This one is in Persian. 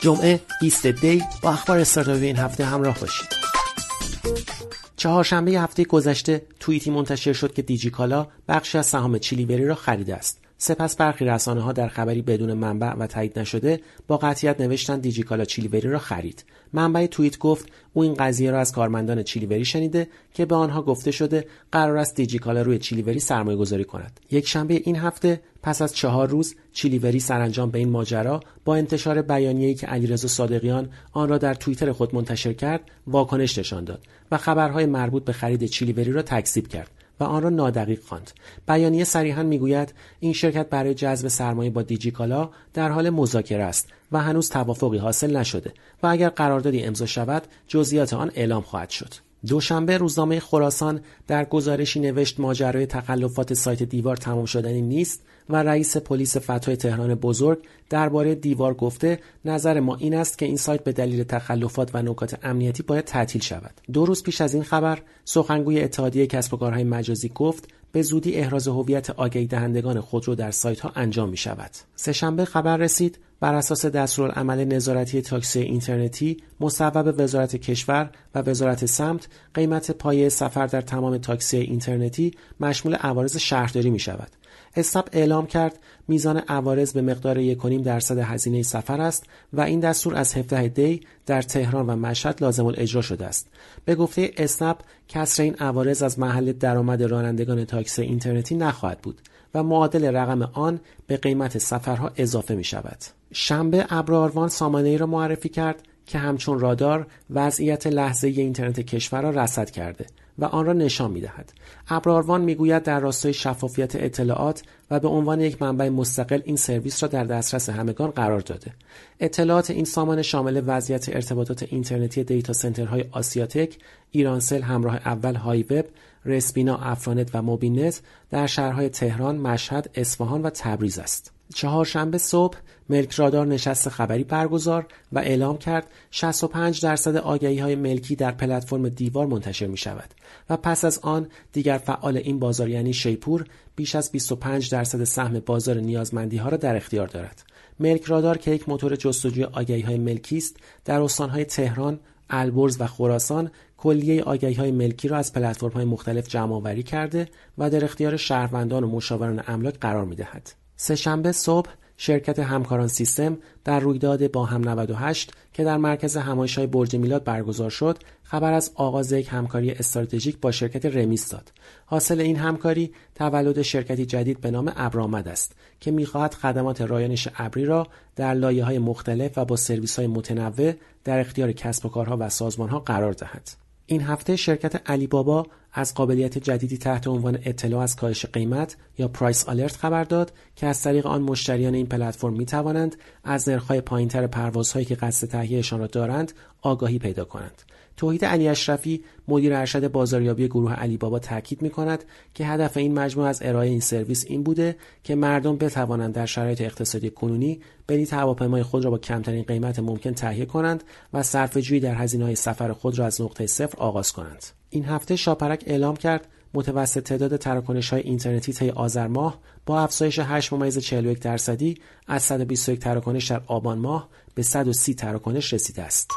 جمعه 20 دی با اخبار استارتاپی این هفته همراه باشید. چهارشنبه هفته گذشته توییتی منتشر شد که دیجیکالا بخشی از سهام چیلیوری را خریده است. سپس برخی رسانه ها در خبری بدون منبع و تایید نشده با قطعیت نوشتن دیجیکالا چیلیوری را خرید. منبع توییت گفت او این قضیه را از کارمندان چیلیوری شنیده که به آنها گفته شده قرار است دیجیکالا روی چیلیوری سرمایه گذاری کند. یک شنبه این هفته پس از چهار روز چیلیوری سرانجام به این ماجرا با انتشار بیانیه‌ای که علیرضا صادقیان آن را در توییتر خود منتشر کرد واکنش نشان داد و خبرهای مربوط به خرید چیلیوری را تکذیب کرد. و آن را نادقیق خواند. بیانیه صریحا می‌گوید این شرکت برای جذب سرمایه با دیجیکالا در حال مذاکره است و هنوز توافقی حاصل نشده و اگر قراردادی امضا شود جزئیات آن اعلام خواهد شد. دوشنبه روزنامه خراسان در گزارشی نوشت ماجرای تخلفات سایت دیوار تمام شدنی نیست و رئیس پلیس فتای تهران بزرگ درباره دیوار گفته نظر ما این است که این سایت به دلیل تخلفات و نکات امنیتی باید تعطیل شود دو روز پیش از این خبر سخنگوی اتحادیه کسب و کارهای مجازی گفت به زودی احراز هویت آگهی دهندگان خودرو در سایت ها انجام می شود. سهشنبه خبر رسید بر اساس دستورالعمل نظارتی تاکسی اینترنتی مصوب وزارت کشور و وزارت سمت قیمت پایه سفر در تمام تاکسی اینترنتی مشمول عوارض شهرداری می شود. استاب اعلام کرد میزان عوارض به مقدار 1.5 درصد هزینه سفر است و این دستور از 17 دی در تهران و مشهد لازم الاجرا شده است. به گفته اسنپ کسر این عوارض از محل درآمد رانندگان تاکسی اینترنتی نخواهد بود و معادل رقم آن به قیمت سفرها اضافه می شود. شنبه ابراروان سامانه ای را معرفی کرد که همچون رادار وضعیت لحظه اینترنت کشور را رصد کرده و آن را نشان می‌دهد. ابراروان می‌گوید در راستای شفافیت اطلاعات و به عنوان یک منبع مستقل این سرویس را در دسترس همگان قرار داده. اطلاعات این سامان شامل وضعیت ارتباطات اینترنتی دیتا سنترهای آسیاتک، ایرانسل همراه اول های وب، رسپینا افرانت و موبینت در شهرهای تهران، مشهد، اصفهان و تبریز است. چهارشنبه صبح ملک رادار نشست خبری برگزار و اعلام کرد 65 درصد آگهی های ملکی در پلتفرم دیوار منتشر می شود و پس از آن دیگر فعال این بازار یعنی شیپور بیش از 25 درصد سهم بازار نیازمندی ها را در اختیار دارد. ملک رادار که یک موتور جستجوی آگهی های ملکی است در استانهای تهران، البرز و خراسان کلیه آگهی های ملکی را از پلتفرم های مختلف جمع آوری کرده و در اختیار شهروندان و مشاوران املاک قرار می دهد. سهشنبه صبح شرکت همکاران سیستم در رویداد با هم 98 که در مرکز همایش های برج میلاد برگزار شد خبر از آغاز یک همکاری استراتژیک با شرکت رمیس داد. حاصل این همکاری تولد شرکتی جدید به نام ابرآمد است که می‌خواهد خدمات رایانش ابری را در لایه های مختلف و با سرویس های متنوع در اختیار کسب و کارها و سازمان ها قرار دهد. این هفته شرکت علی بابا از قابلیت جدیدی تحت عنوان اطلاع از کاهش قیمت یا پرایس آلرت خبر داد که از طریق آن مشتریان این پلتفرم می توانند از نرخ‌های پایینتر پروازهایی که قصد تهیهشان را دارند آگاهی پیدا کنند. توحید علی اشرفی مدیر ارشد بازاریابی گروه علی بابا تاکید می کند که هدف این مجموعه از ارائه این سرویس این بوده که مردم بتوانند در شرایط اقتصادی کنونی بلیط هواپیمای خود را با کمترین قیمت ممکن تهیه کنند و صرفه‌جویی در هزینه های سفر خود را از نقطه صفر آغاز کنند. این هفته شاپرک اعلام کرد متوسط تعداد تراکنش های اینترنتی طی آذر ماه با افزایش 8 ممیز 41 درصدی از 121 تراکنش در آبان ماه به 130 تراکنش رسیده است.